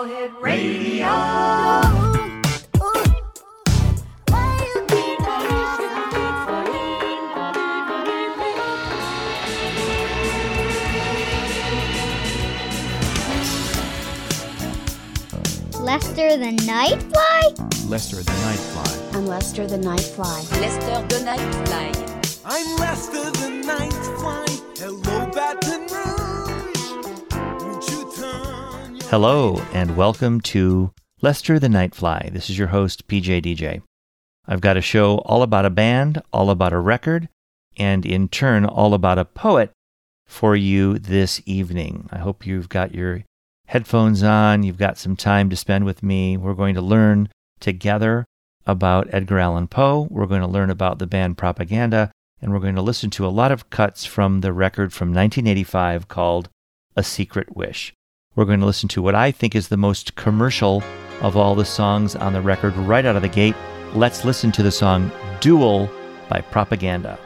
All Radio. Lester the Nightfly? Lester the Nightfly. I'm Lester the Nightfly. Lester the Nightfly. I'm Lester the Nightfly. Hello, and welcome to Lester the Nightfly. This is your host, PJ DJ. I've got a show all about a band, all about a record, and in turn, all about a poet for you this evening. I hope you've got your headphones on, you've got some time to spend with me. We're going to learn together about Edgar Allan Poe, we're going to learn about the band Propaganda, and we're going to listen to a lot of cuts from the record from 1985 called A Secret Wish. We're going to listen to what I think is the most commercial of all the songs on the record right out of the gate. Let's listen to the song Duel by Propaganda.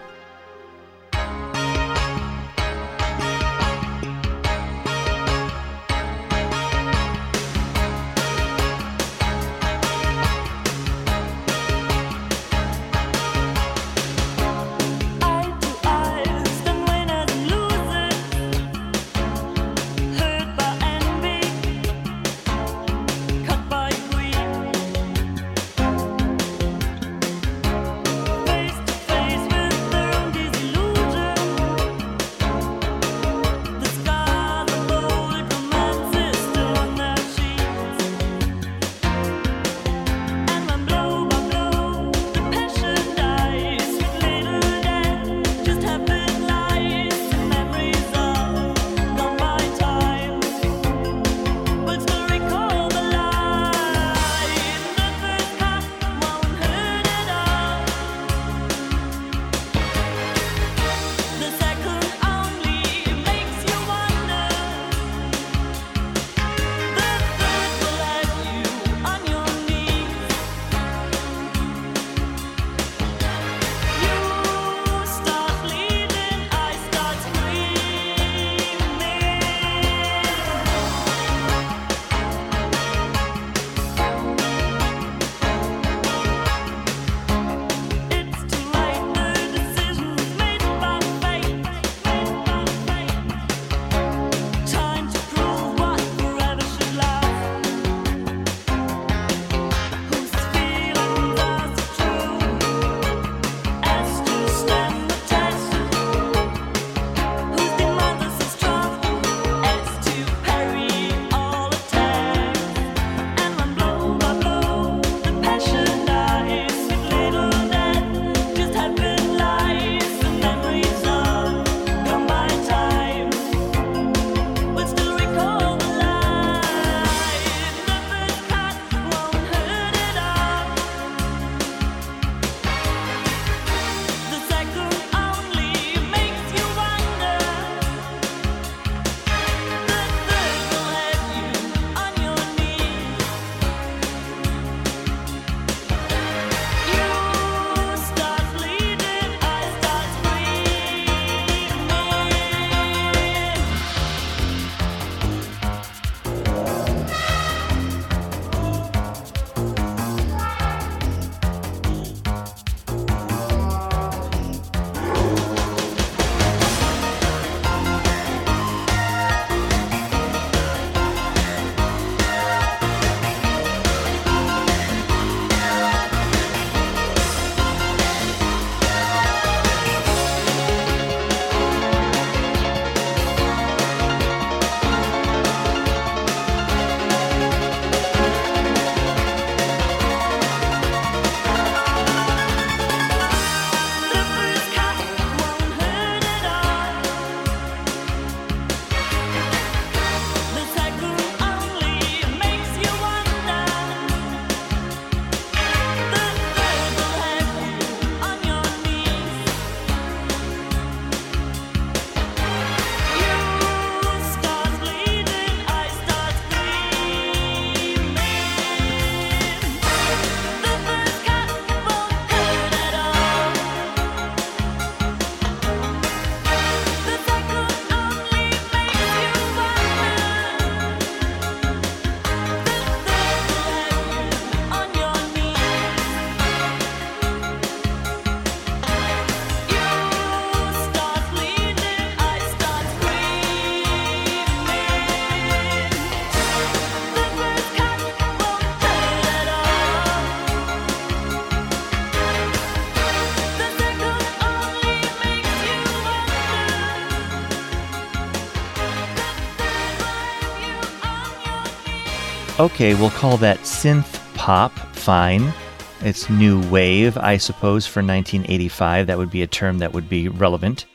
Okay, we'll call that synth pop. Fine. It's new wave, I suppose, for 1985. That would be a term that would be relevant.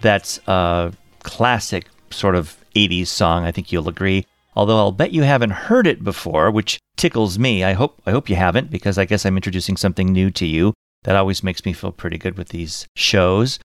That's a classic sort of 80s song, I think you'll agree. Although I'll bet you haven't heard it before, which tickles me. I hope I hope you haven't because I guess I'm introducing something new to you. That always makes me feel pretty good with these shows.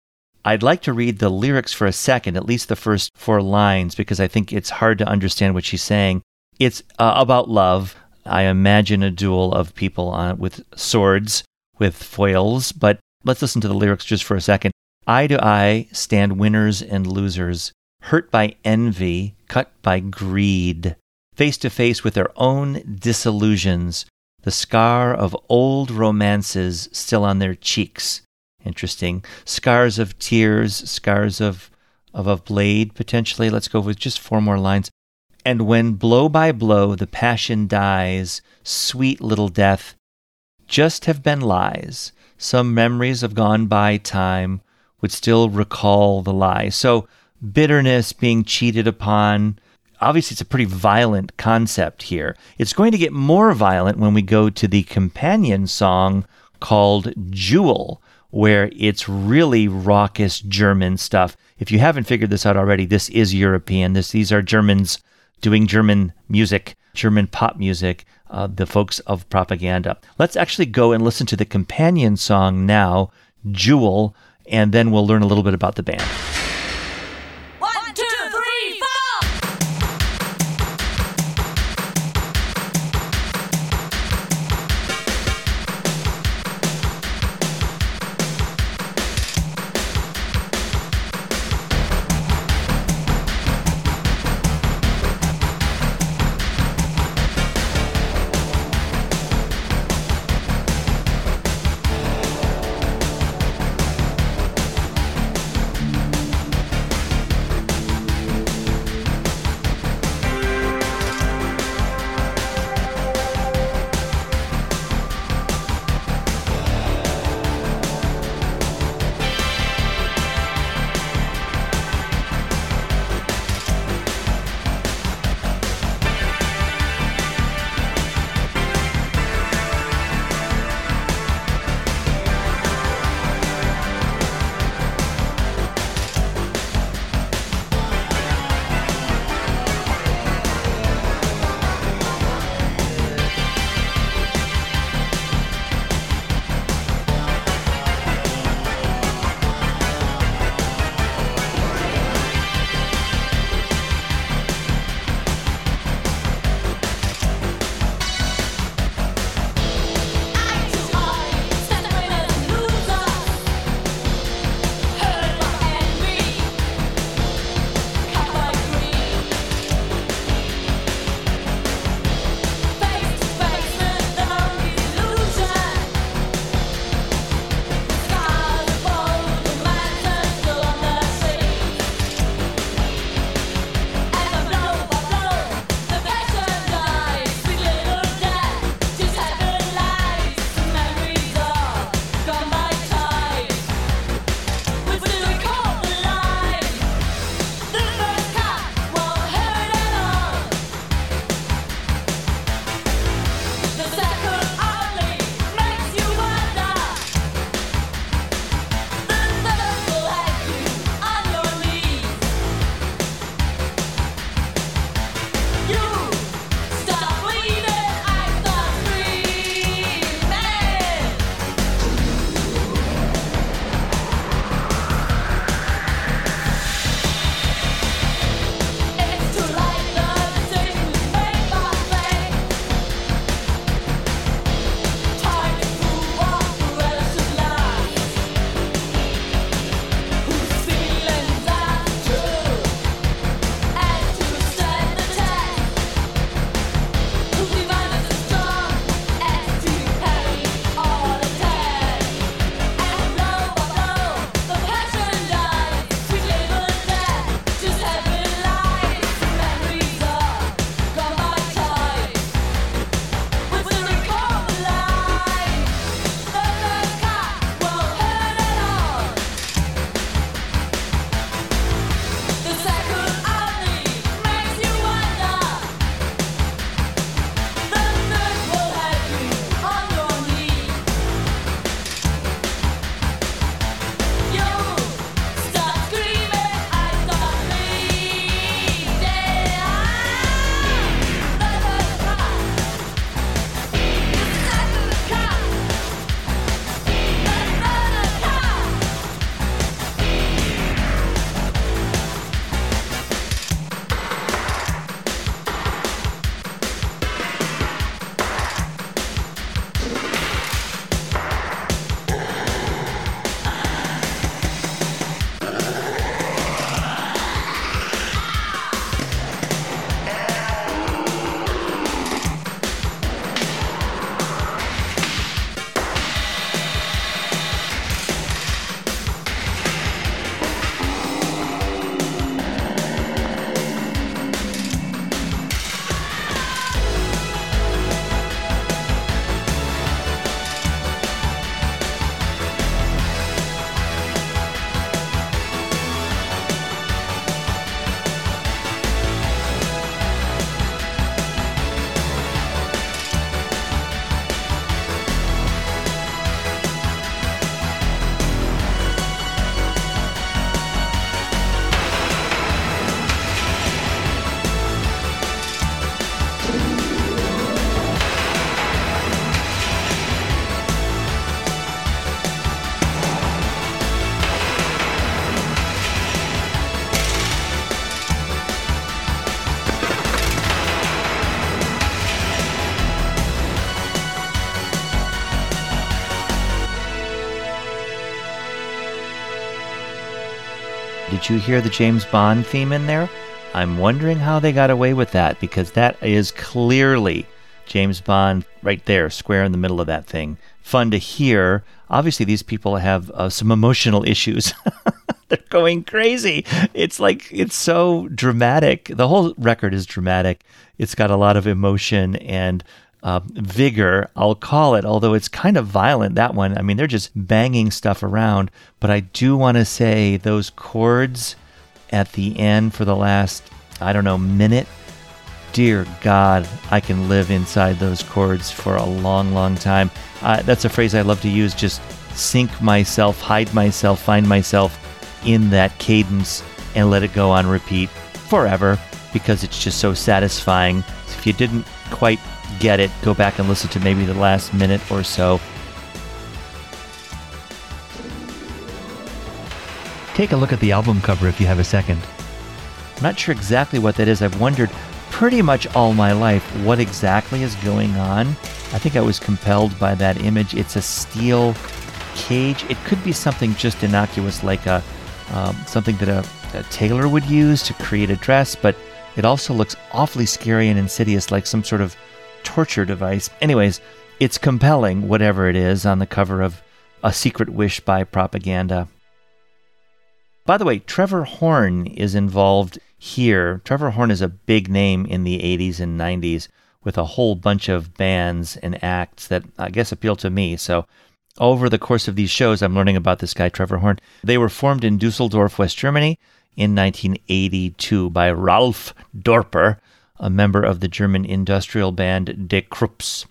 I'd like to read the lyrics for a second, at least the first four lines, because I think it's hard to understand what she's saying. It's uh, about love. I imagine a duel of people uh, with swords, with foils, but let's listen to the lyrics just for a second. Eye to eye stand winners and losers, hurt by envy, cut by greed, face to face with their own disillusions, the scar of old romances still on their cheeks. Interesting. Scars of tears, scars of, of a blade, potentially. Let's go with just four more lines. And when blow by blow the passion dies, sweet little death, just have been lies. Some memories of gone by time would still recall the lie. So, bitterness, being cheated upon, obviously, it's a pretty violent concept here. It's going to get more violent when we go to the companion song called Jewel, where it's really raucous German stuff. If you haven't figured this out already, this is European. This, these are Germans doing German music, German pop music, uh, the folks of propaganda. Let's actually go and listen to the companion song now, Jewel, and then we'll learn a little bit about the band. Did you hear the James Bond theme in there? I'm wondering how they got away with that because that is clearly James Bond right there, square in the middle of that thing. Fun to hear. Obviously, these people have uh, some emotional issues. They're going crazy. It's like, it's so dramatic. The whole record is dramatic. It's got a lot of emotion and uh, vigor, I'll call it, although it's kind of violent, that one. I mean, they're just banging stuff around. But I do want to say those chords at the end for the last, I don't know, minute. Dear God, I can live inside those chords for a long, long time. Uh, that's a phrase I love to use. Just sink myself, hide myself, find myself in that cadence and let it go on repeat forever because it's just so satisfying. If you didn't quite get it, go back and listen to maybe the last minute or so. Take a look at the album cover if you have a second. I'm not sure exactly what that is. I've wondered pretty much all my life what exactly is going on. I think I was compelled by that image. It's a steel cage. It could be something just innocuous, like a um, something that a, a tailor would use to create a dress, but it also looks awfully scary and insidious, like some sort of torture device. Anyways, it's compelling, whatever it is, on the cover of A Secret Wish by Propaganda. By the way, Trevor Horn is involved here. Trevor Horn is a big name in the 80s and 90s with a whole bunch of bands and acts that I guess appeal to me. So, over the course of these shows, I'm learning about this guy, Trevor Horn. They were formed in Dusseldorf, West Germany in 1982 by Ralf Dorper, a member of the German industrial band Die Krupps.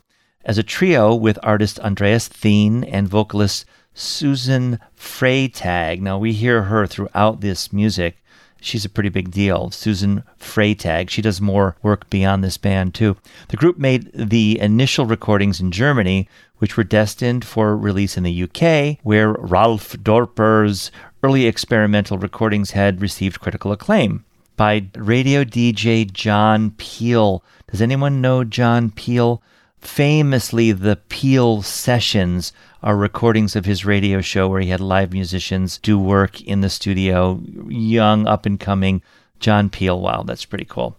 As a trio with artist Andreas Thein and vocalist Susan Freytag. Now, we hear her throughout this music. She's a pretty big deal. Susan Freytag. She does more work beyond this band, too. The group made the initial recordings in Germany, which were destined for release in the UK, where Ralf Dorper's early experimental recordings had received critical acclaim by radio DJ John Peel. Does anyone know John Peel? Famously, the Peel Sessions are recordings of his radio show where he had live musicians do work in the studio. Young, up and coming John Peel. Wow, that's pretty cool.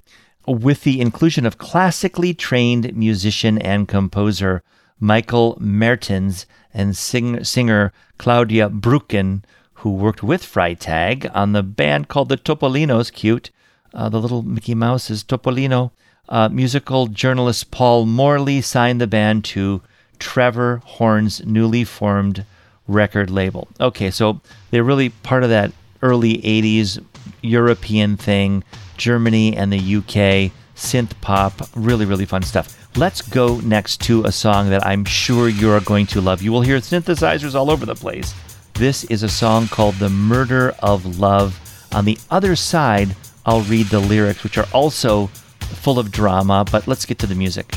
With the inclusion of classically trained musician and composer Michael Mertens and sing- singer Claudia Brücken, who worked with Freytag on the band called the Topolinos, cute, uh, the little Mickey Mouse is Topolino. Uh, musical journalist Paul Morley signed the band to Trevor Horn's newly formed record label. Okay, so they're really part of that early 80s European thing, Germany and the UK, synth pop, really, really fun stuff. Let's go next to a song that I'm sure you're going to love. You will hear synthesizers all over the place. This is a song called The Murder of Love. On the other side, I'll read the lyrics, which are also full of drama, but let's get to the music.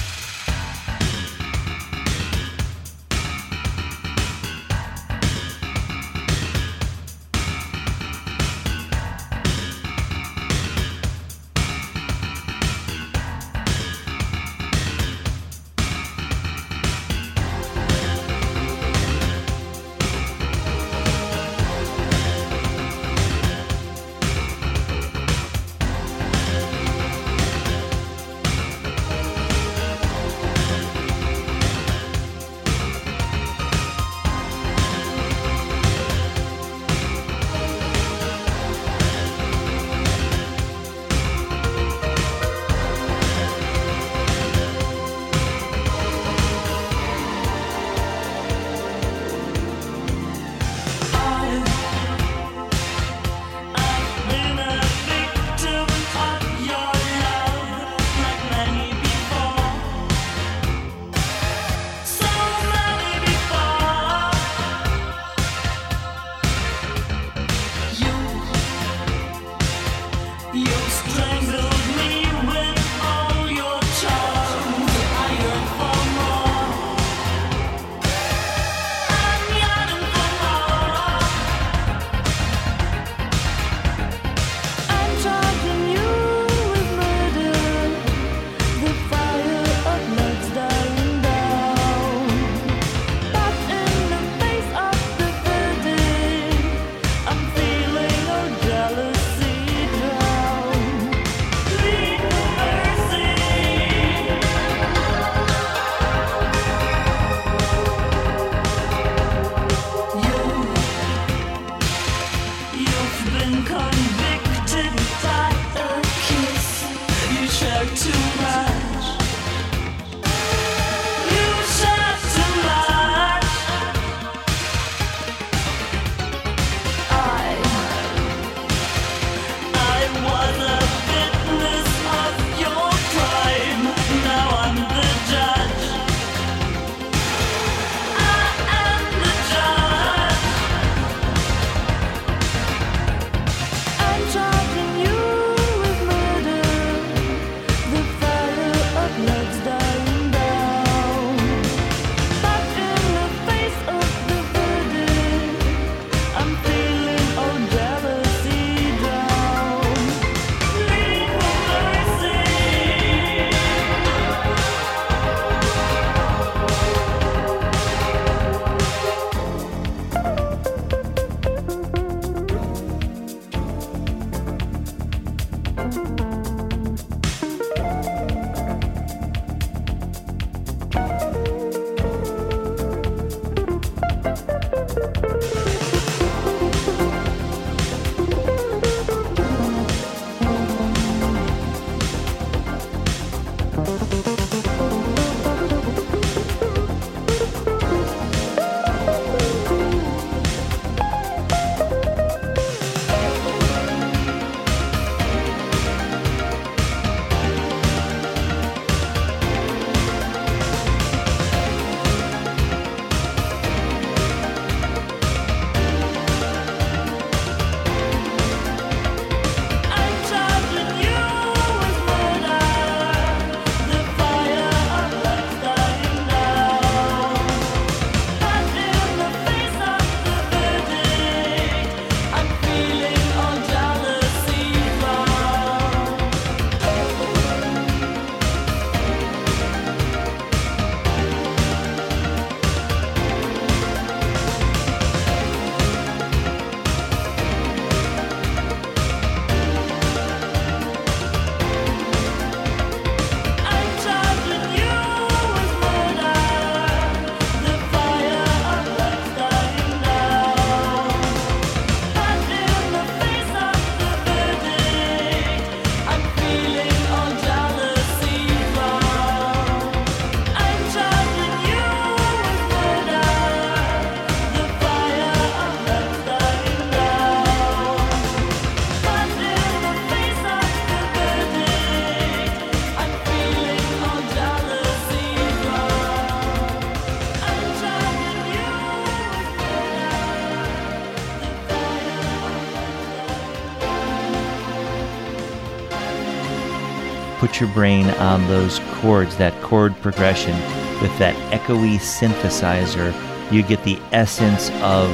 Your brain on those chords, that chord progression with that echoey synthesizer. You get the essence of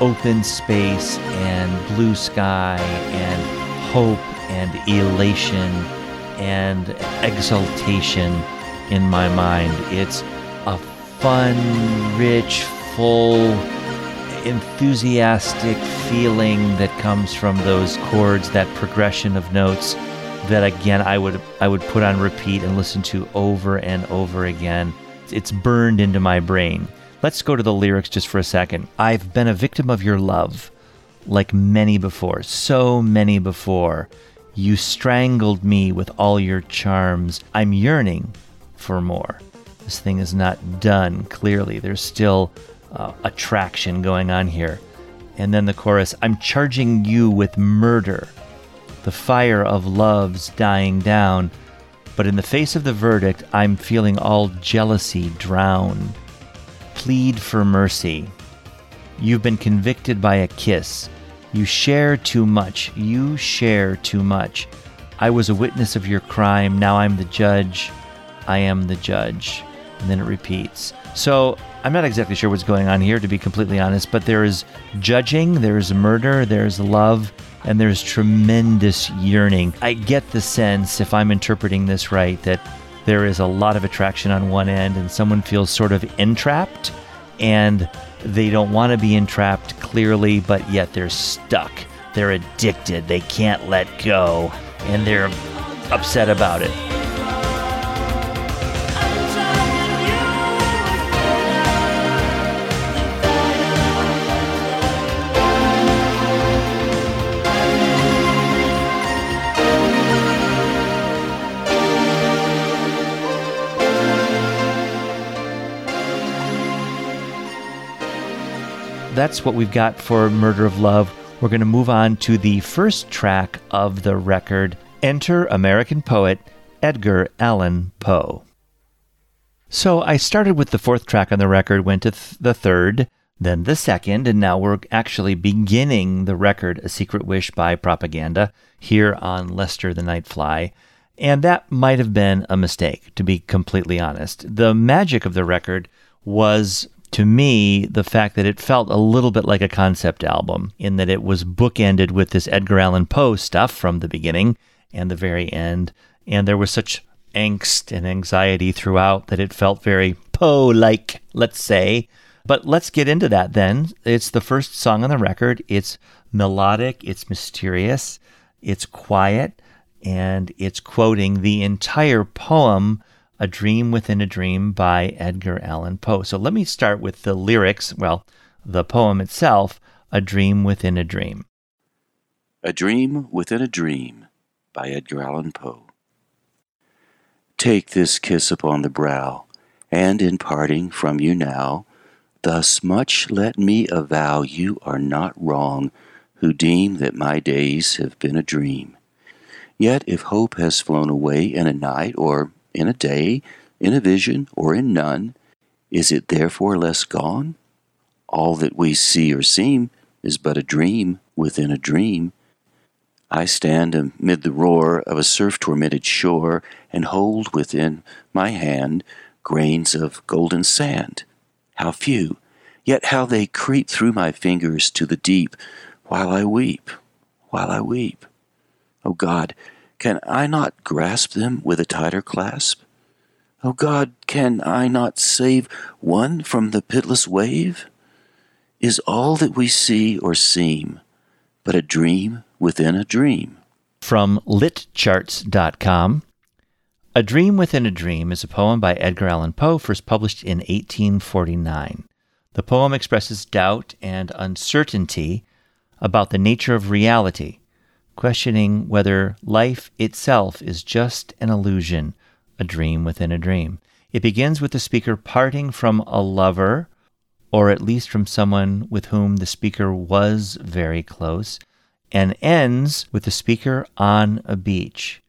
open space and blue sky and hope and elation and exultation in my mind. It's a fun, rich, full, enthusiastic feeling that comes from those chords, that progression of notes that again I would I would put on repeat and listen to over and over again. It's burned into my brain. Let's go to the lyrics just for a second. I've been a victim of your love, like many before, so many before. You strangled me with all your charms. I'm yearning for more. This thing is not done, clearly. There's still uh, attraction going on here. And then the chorus I'm charging you with murder. The fire of love's dying down. But in the face of the verdict, I'm feeling all jealousy drown. Plead for mercy. You've been convicted by a kiss. You share too much. You share too much. I was a witness of your crime. Now I'm the judge. I am the judge. And then it repeats. So I'm not exactly sure what's going on here, to be completely honest, but there is judging, there's murder, there's love, and there's tremendous yearning. I get the sense, if I'm interpreting this right, that there is a lot of attraction on one end and someone feels sort of entrapped and they don't want to be entrapped clearly, but yet they're stuck. They're addicted. They can't let go and they're upset about it. That's what we've got for Murder of Love. We're going to move on to the first track of the record Enter American Poet Edgar Allan Poe. So I started with the fourth track on the record, went to th- the third, then the second, and now we're actually beginning the record A Secret Wish by Propaganda here on Lester the Nightfly. And that might have been a mistake, to be completely honest. The magic of the record was, to me, the fact that it felt a little bit like a concept album, in that it was bookended with this Edgar Allan Poe stuff from the beginning and the very end. And there was such angst and anxiety throughout that it felt very Poe like, let's say. But let's get into that then. It's the first song on the record. It's melodic, it's mysterious, it's quiet, and it's quoting the entire poem, A Dream Within a Dream by Edgar Allan Poe. So let me start with the lyrics. Well, the poem itself, A Dream Within a Dream. A Dream Within a Dream by Edgar Allan Poe. Take this kiss upon the brow, and in parting from you now, thus much let me avow you are not wrong who deem that my days have been a dream. Yet if hope has flown away in a night, or in a day, in a vision, or in none, is it therefore less gone? All that we see or seem is but a dream within a dream. I stand amid the roar of a surf tormented shore and hold within my hand grains of golden sand. How few, yet how they creep through my fingers to the deep while I weep, while I weep. O God, can I not grasp them with a tighter clasp? O God, can I not save one from the pitiless wave? Is all that we see or seem but a dream within a dream? From litcharts.com. A Dream Within a Dream is a poem by Edgar Allan Poe, first published in 1849. The poem expresses doubt and uncertainty about the nature of reality, questioning whether life itself is just an illusion, a dream within a dream. It begins with the speaker parting from a lover, or at least from someone with whom the speaker was very close, and ends with the speaker on a beach,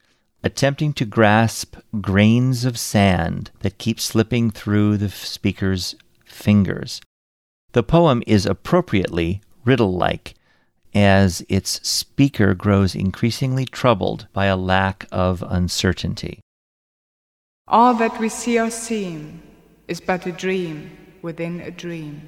attempting to grasp grains of sand that keep slipping through the speaker's fingers. The poem is appropriately riddle like, as its speaker grows increasingly troubled by a lack of uncertainty. All that we see or seem is but a dream within a dream.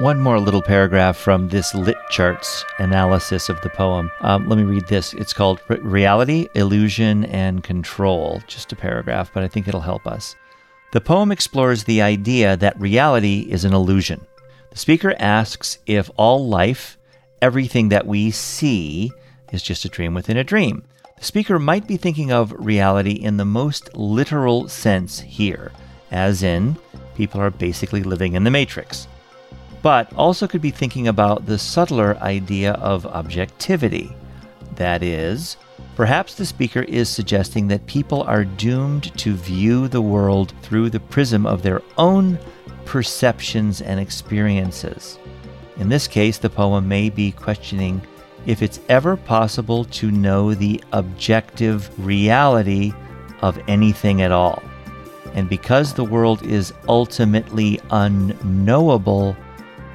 One more little paragraph from this lit charts analysis of the poem. Um, let me read this. It's called Reality, Illusion, and Control. Just a paragraph, but I think it'll help us. The poem explores the idea that reality is an illusion. The speaker asks if all life, everything that we see, is just a dream within a dream. The speaker might be thinking of reality in the most literal sense here, as in, people are basically living in the matrix but also could be thinking about the subtler idea of objectivity. That is, perhaps the speaker is suggesting that people are doomed to view the world through the prism of their own perceptions and experiences. In this case, the poem may be questioning if it's ever possible to know the objective reality of anything at all. And because the world is ultimately unknowable,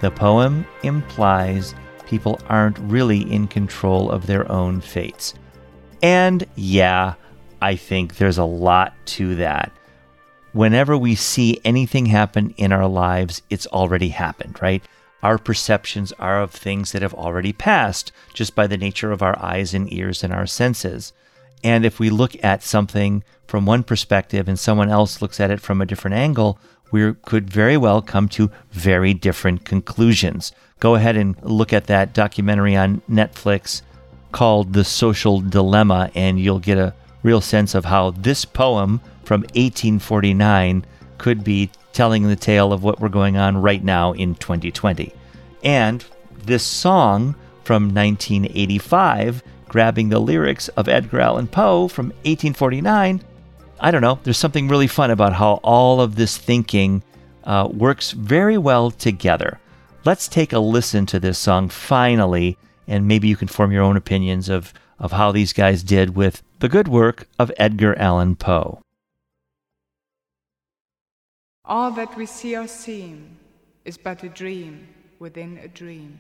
the poem implies people aren't really in control of their own fates. And yeah, I think there's a lot to that. Whenever we see anything happen in our lives, it's already happened, right? Our perceptions are of things that have already passed just by the nature of our eyes and ears and our senses. And if we look at something from one perspective and someone else looks at it from a different angle, we could very well come to very different conclusions. Go ahead and look at that documentary on Netflix called The Social Dilemma, and you'll get a real sense of how this poem from 1849 could be telling the tale of what we're going on right now in 2020. And this song from 1985, grabbing the lyrics of Edgar Allan Poe from 1849, I don't know, there's something really fun about how all of this thinking uh, works very well together. Let's take a listen to this song finally, and maybe you can form your own opinions of, of how these guys did with the good work of Edgar Allan Poe. All that we see or seem is but a dream within a dream.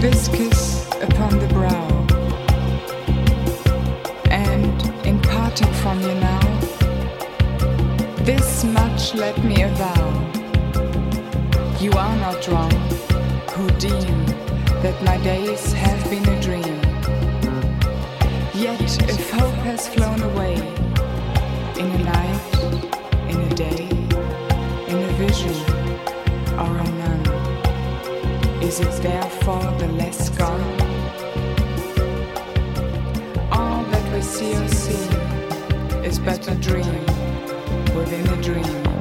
This kiss upon the brow. And in parting from you now, this much let me avow. You are not wrong who deem that my days have been a dream. Yet if hope has flown away, in a night, in a day, is it therefore the less gone? All that we see or see is but a dream within a dream.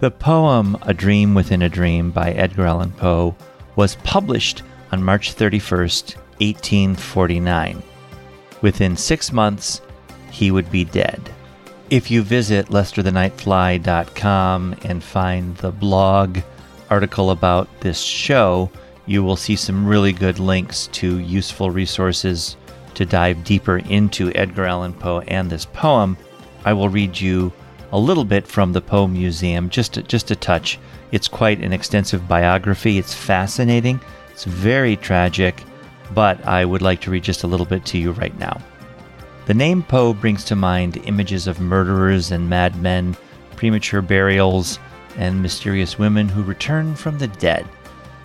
The poem A Dream Within a Dream by Edgar Allan Poe was published on March 31st, 1849. Within six months, he would be dead. If you visit lesterthenightfly.com and find the blog article about this show, you will see some really good links to useful resources to dive deeper into Edgar Allan Poe and this poem. I will read you a little bit from the Poe Museum, just a, just a touch. It's quite an extensive biography. It's fascinating. It's very tragic, but I would like to read just a little bit to you right now. The name Poe brings to mind images of murderers and madmen, premature burials, and mysterious women who return from the dead.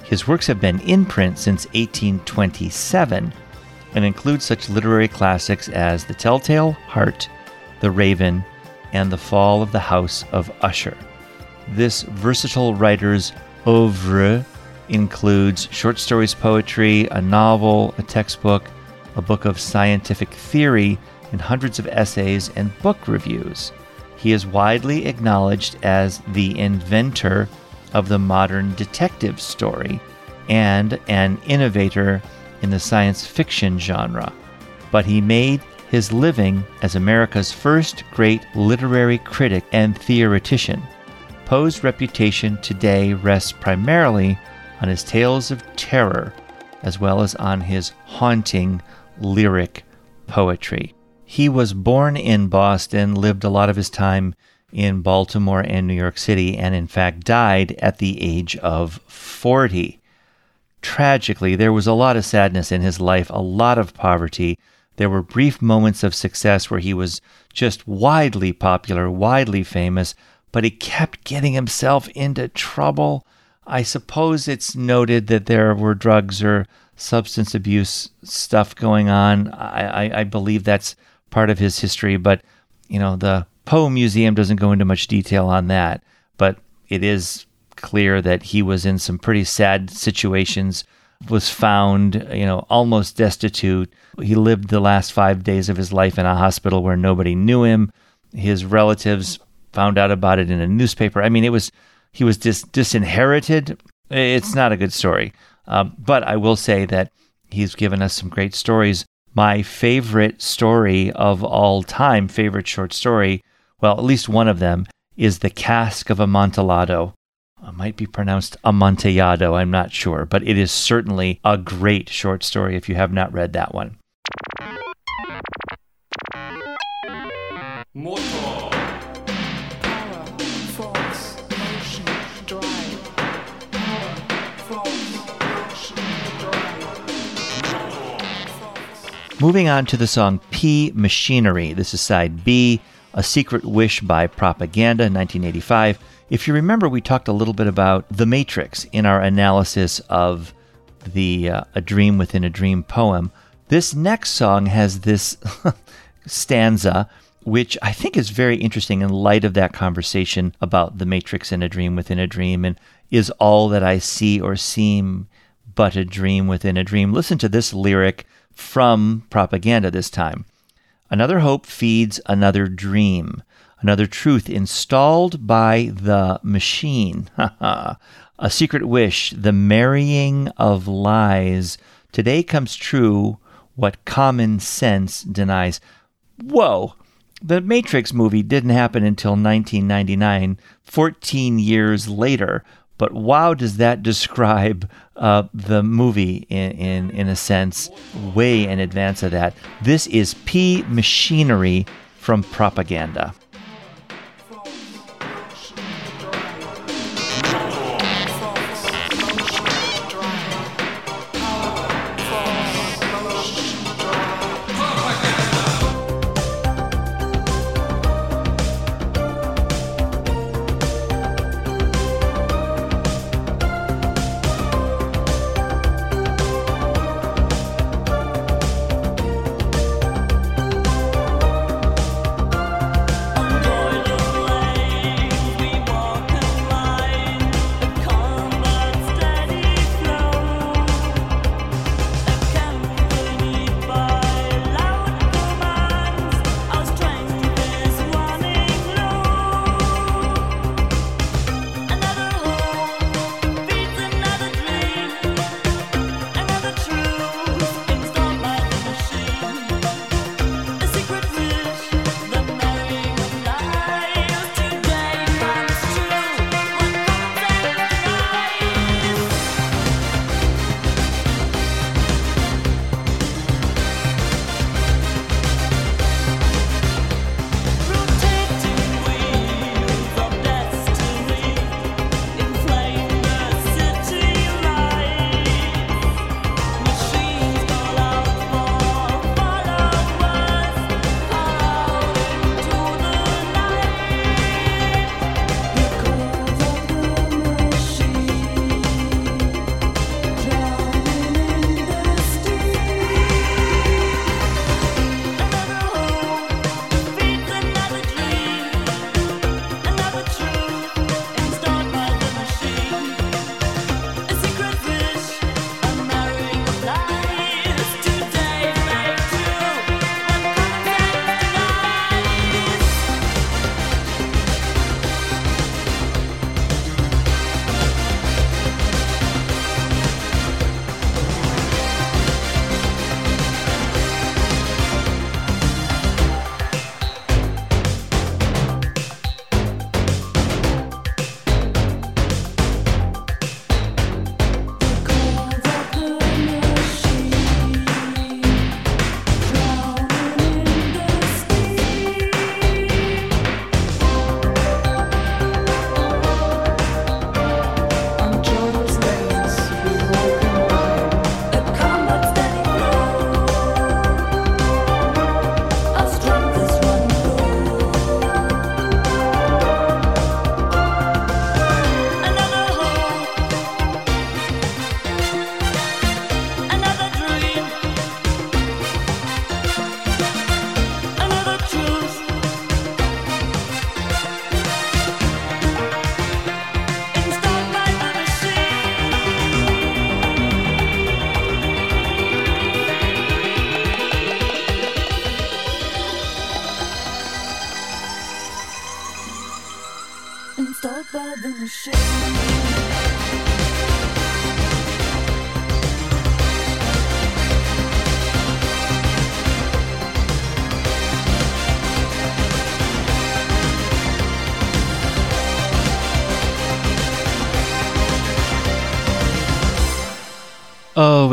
His works have been in print since 1827 and include such literary classics as The Telltale Heart, The Raven, and The Fall of the House of Usher. This versatile writer's oeuvre includes short stories, poetry, a novel, a textbook, a book of scientific theory, and hundreds of essays and book reviews. He is widely acknowledged as the inventor of the modern detective story and an innovator in the science fiction genre. But he made his living as America's first great literary critic and theoretician. Poe's reputation today rests primarily on his tales of terror, as well as on his haunting lyric poetry. He was born in Boston, lived a lot of his time in Baltimore and New York City, and in fact died at the age of 40. Tragically, there was a lot of sadness in his life, a lot of poverty. There were brief moments of success where he was just widely popular, widely famous, but he kept getting himself into trouble. I suppose it's noted that there were drugs or substance abuse stuff going on. I, I, I believe that's part of his history, but you know, the Poe Museum doesn't go into much detail on that, but it is clear that he was in some pretty sad situations, was found, you know, almost destitute. He lived the last five days of his life in a hospital where nobody knew him. His relatives found out about it in a newspaper. I mean, it was he was dis- disinherited. It's not a good story, um, but I will say that he's given us some great stories. My favorite story of all time, favorite short story, well, at least one of them, is The Cask of Amontillado. It might be pronounced Amontillado, I'm not sure, but it is certainly a great short story if you have not read that one. Force. Moving on to the song P Machinery. This is side B, A Secret Wish by Propaganda, 1985. If you remember, we talked a little bit about The Matrix in our analysis of the uh, A Dream Within a Dream poem. This next song has this stanza, which I think is very interesting in light of that conversation about The Matrix and a Dream Within a Dream and is all that I see or seem but a dream within a dream. Listen to this lyric from Propaganda this time. Another hope feeds another dream, another truth installed by the machine. a secret wish, the marrying of lies. Today comes true what common sense denies. Whoa! The Matrix movie didn't happen until 1999, 14 years later. But wow, does that describe uh, the movie in, in, in a sense, way in advance of that? This is P Machinery from Propaganda.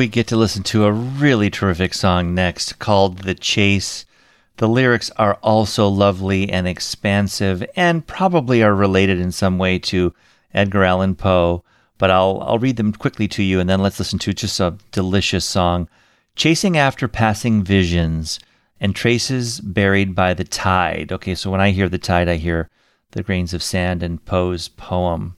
We get to listen to a really terrific song next called The Chase. The lyrics are also lovely and expansive and probably are related in some way to Edgar Allan Poe, but I'll I'll read them quickly to you and then let's listen to just a delicious song. Chasing after passing visions and traces buried by the tide. Okay, so when I hear the tide, I hear the grains of sand in Poe's poem.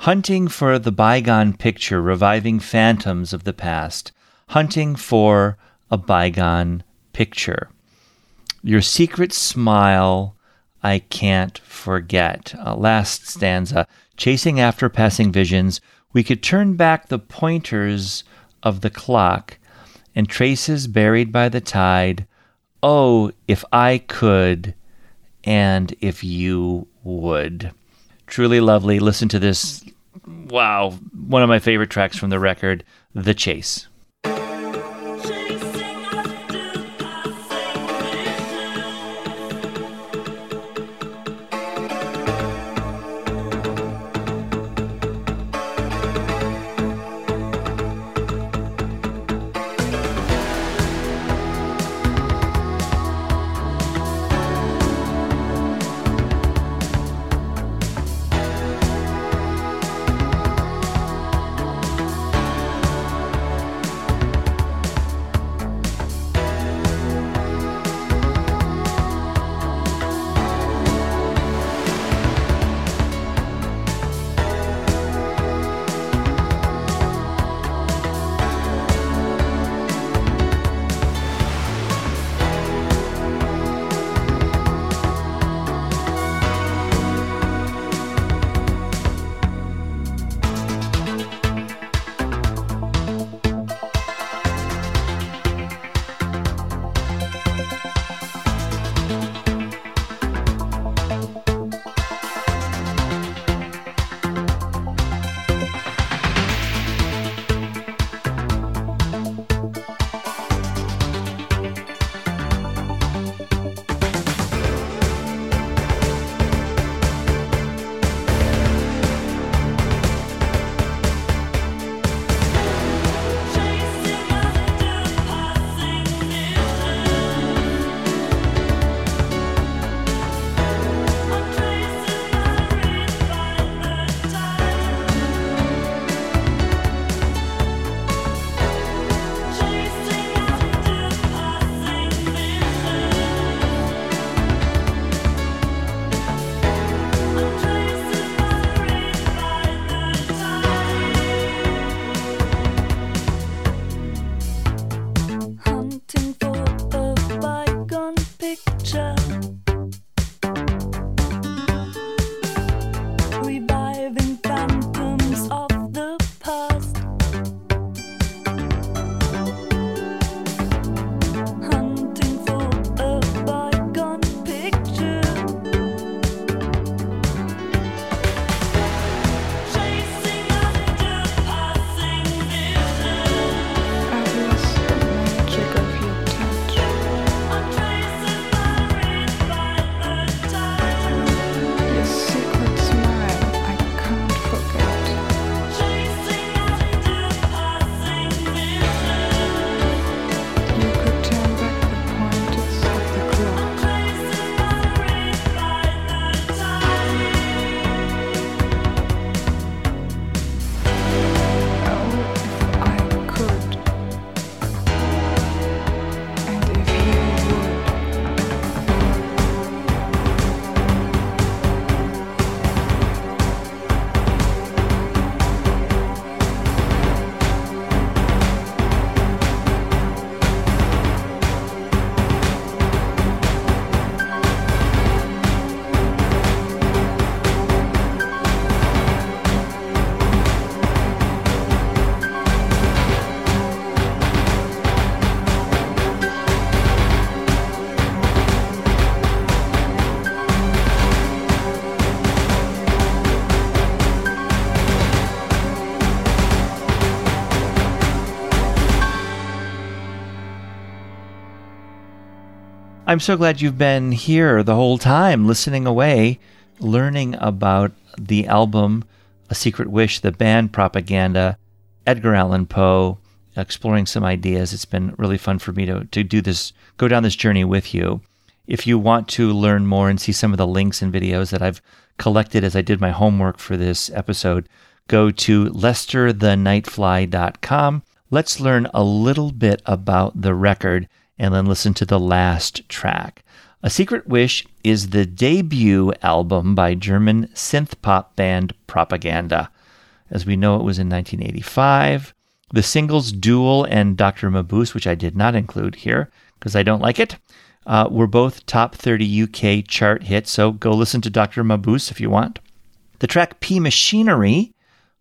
Hunting for the bygone picture, reviving phantoms of the past. Hunting for a bygone picture. Your secret smile I can't forget. Uh, last stanza. Chasing after passing visions, we could turn back the pointers of the clock and traces buried by the tide. Oh, if I could, and if you would. Truly lovely. Listen to this. Wow. One of my favorite tracks from the record, The Chase. I'm so glad you've been here the whole time, listening away, learning about the album A Secret Wish, the band propaganda, Edgar Allan Poe, exploring some ideas. It's been really fun for me to, to do this, go down this journey with you. If you want to learn more and see some of the links and videos that I've collected as I did my homework for this episode, go to lesterthenightfly.com. Let's learn a little bit about the record and then listen to the last track. A Secret Wish is the debut album by German synth pop band Propaganda. As we know, it was in 1985. The singles Duel and Dr. Mabuse, which I did not include here because I don't like it, uh, were both top 30 UK chart hits, so go listen to Dr. Mabuse if you want. The track P Machinery,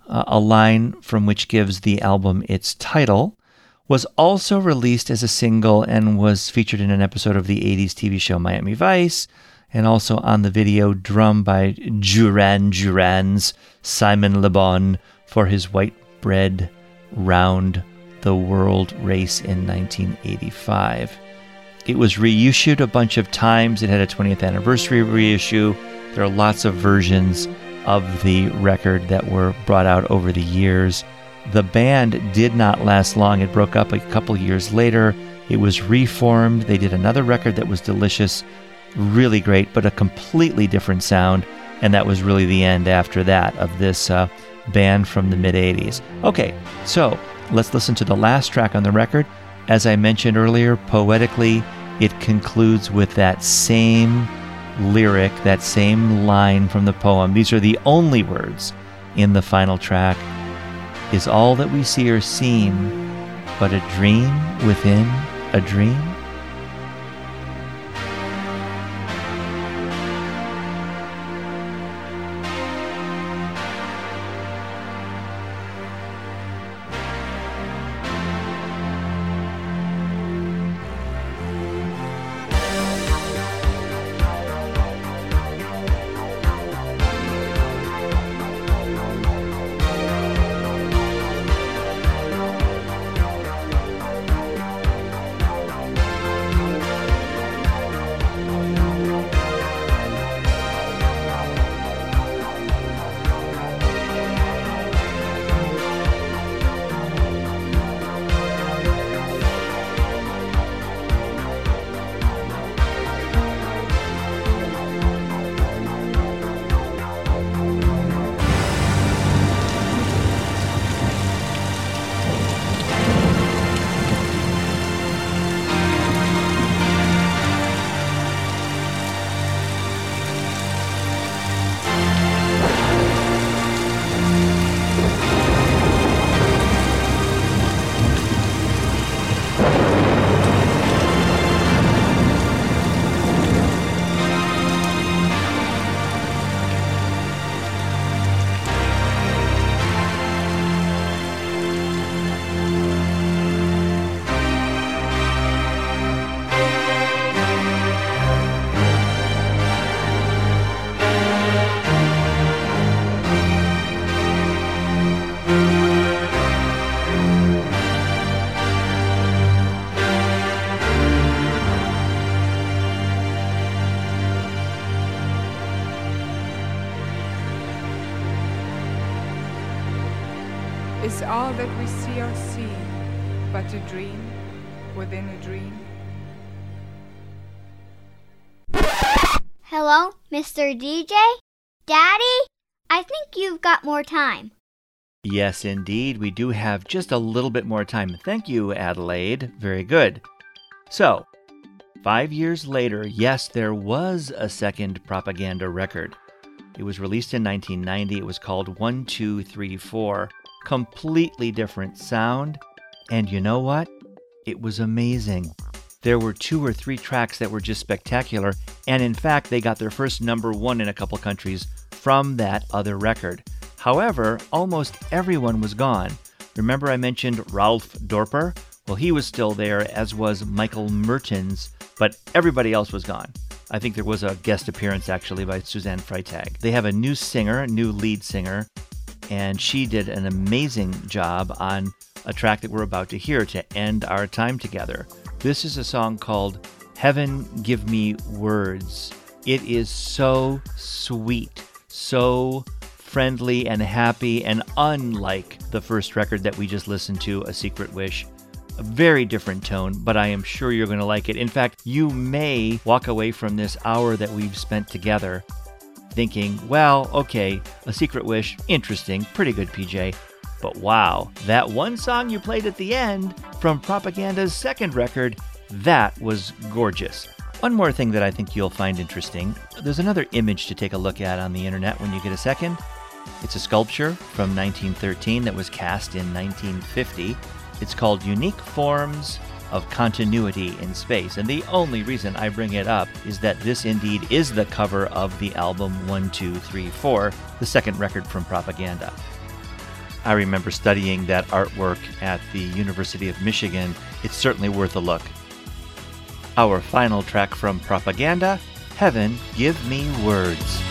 uh, a line from which gives the album its title, was also released as a single and was featured in an episode of the 80s TV show Miami Vice, and also on the video Drum by Duran Duran's Simon Le Bon for his white bread round the world race in 1985. It was reissued a bunch of times. It had a 20th anniversary reissue. There are lots of versions of the record that were brought out over the years. The band did not last long. It broke up a couple years later. It was reformed. They did another record that was delicious, really great, but a completely different sound. And that was really the end after that of this uh, band from the mid 80s. Okay, so let's listen to the last track on the record. As I mentioned earlier, poetically, it concludes with that same lyric, that same line from the poem. These are the only words in the final track. Is all that we see or seem but a dream within a dream? Mr. DJ? Daddy? I think you've got more time. Yes, indeed. We do have just a little bit more time. Thank you, Adelaide. Very good. So, five years later, yes, there was a second propaganda record. It was released in 1990. It was called 1234. Completely different sound. And you know what? It was amazing. There were two or three tracks that were just spectacular. And in fact, they got their first number one in a couple countries from that other record. However, almost everyone was gone. Remember, I mentioned Ralf Dörper? Well, he was still there, as was Michael Mertens, but everybody else was gone. I think there was a guest appearance actually by Suzanne Freytag. They have a new singer, a new lead singer, and she did an amazing job on a track that we're about to hear to end our time together. This is a song called Heaven Give Me Words. It is so sweet, so friendly and happy and unlike the first record that we just listened to, A Secret Wish. A very different tone, but I am sure you're going to like it. In fact, you may walk away from this hour that we've spent together thinking, well, okay, A Secret Wish, interesting, pretty good PJ. But wow, that one song you played at the end from Propaganda's second record, that was gorgeous. One more thing that I think you'll find interesting there's another image to take a look at on the internet when you get a second. It's a sculpture from 1913 that was cast in 1950. It's called Unique Forms of Continuity in Space. And the only reason I bring it up is that this indeed is the cover of the album 1234, the second record from Propaganda. I remember studying that artwork at the University of Michigan. It's certainly worth a look. Our final track from Propaganda Heaven, Give Me Words.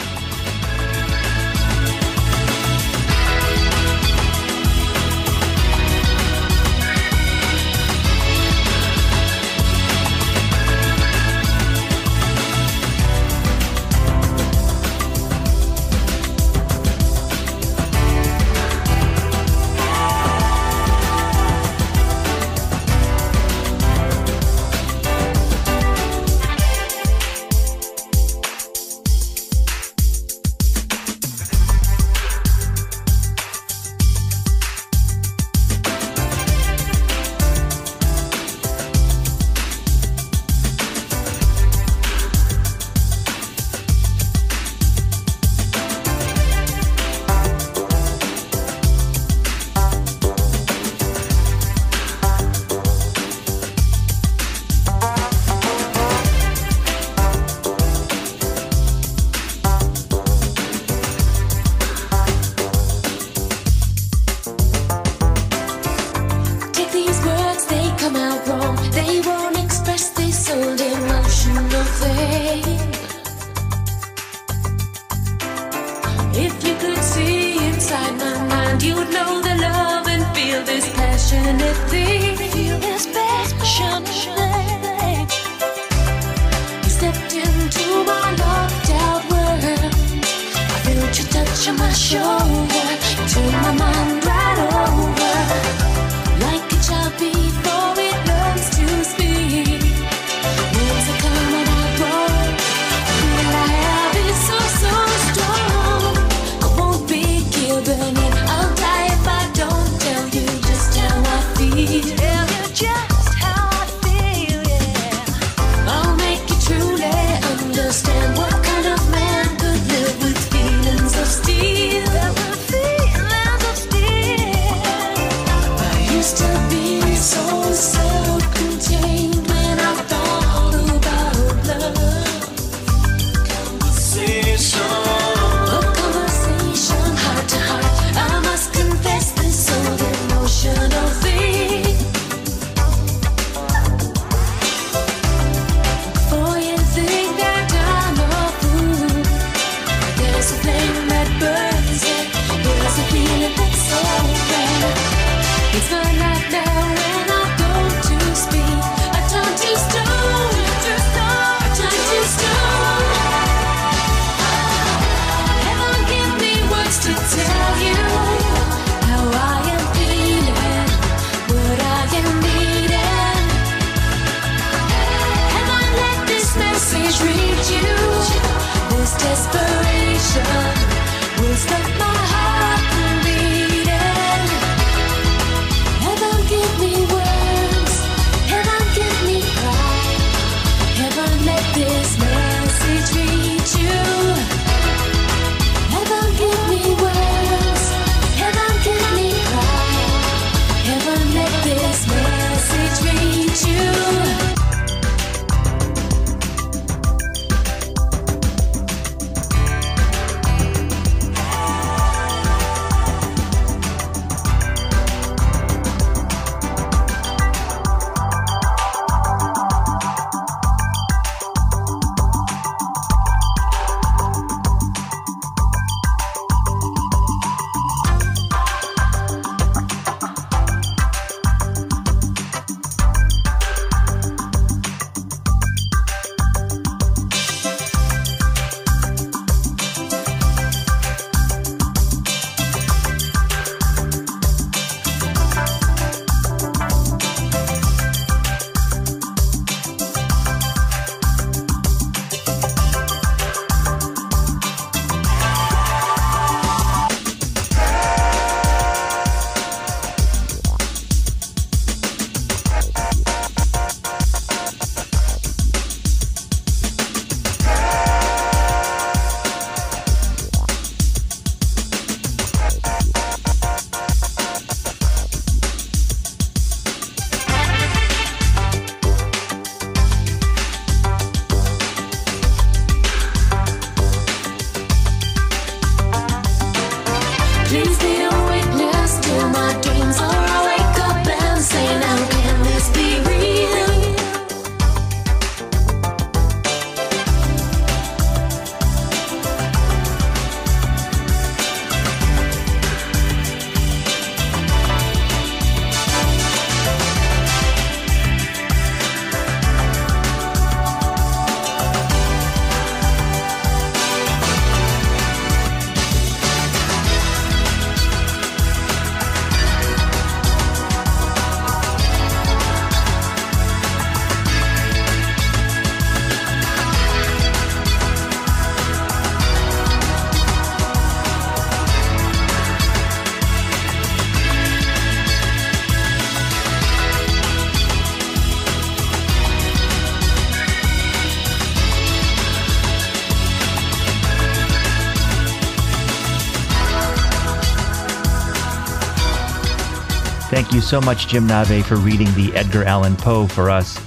So much, Jim Navé, for reading the Edgar Allan Poe for us.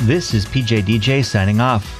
This is PJ DJ signing off.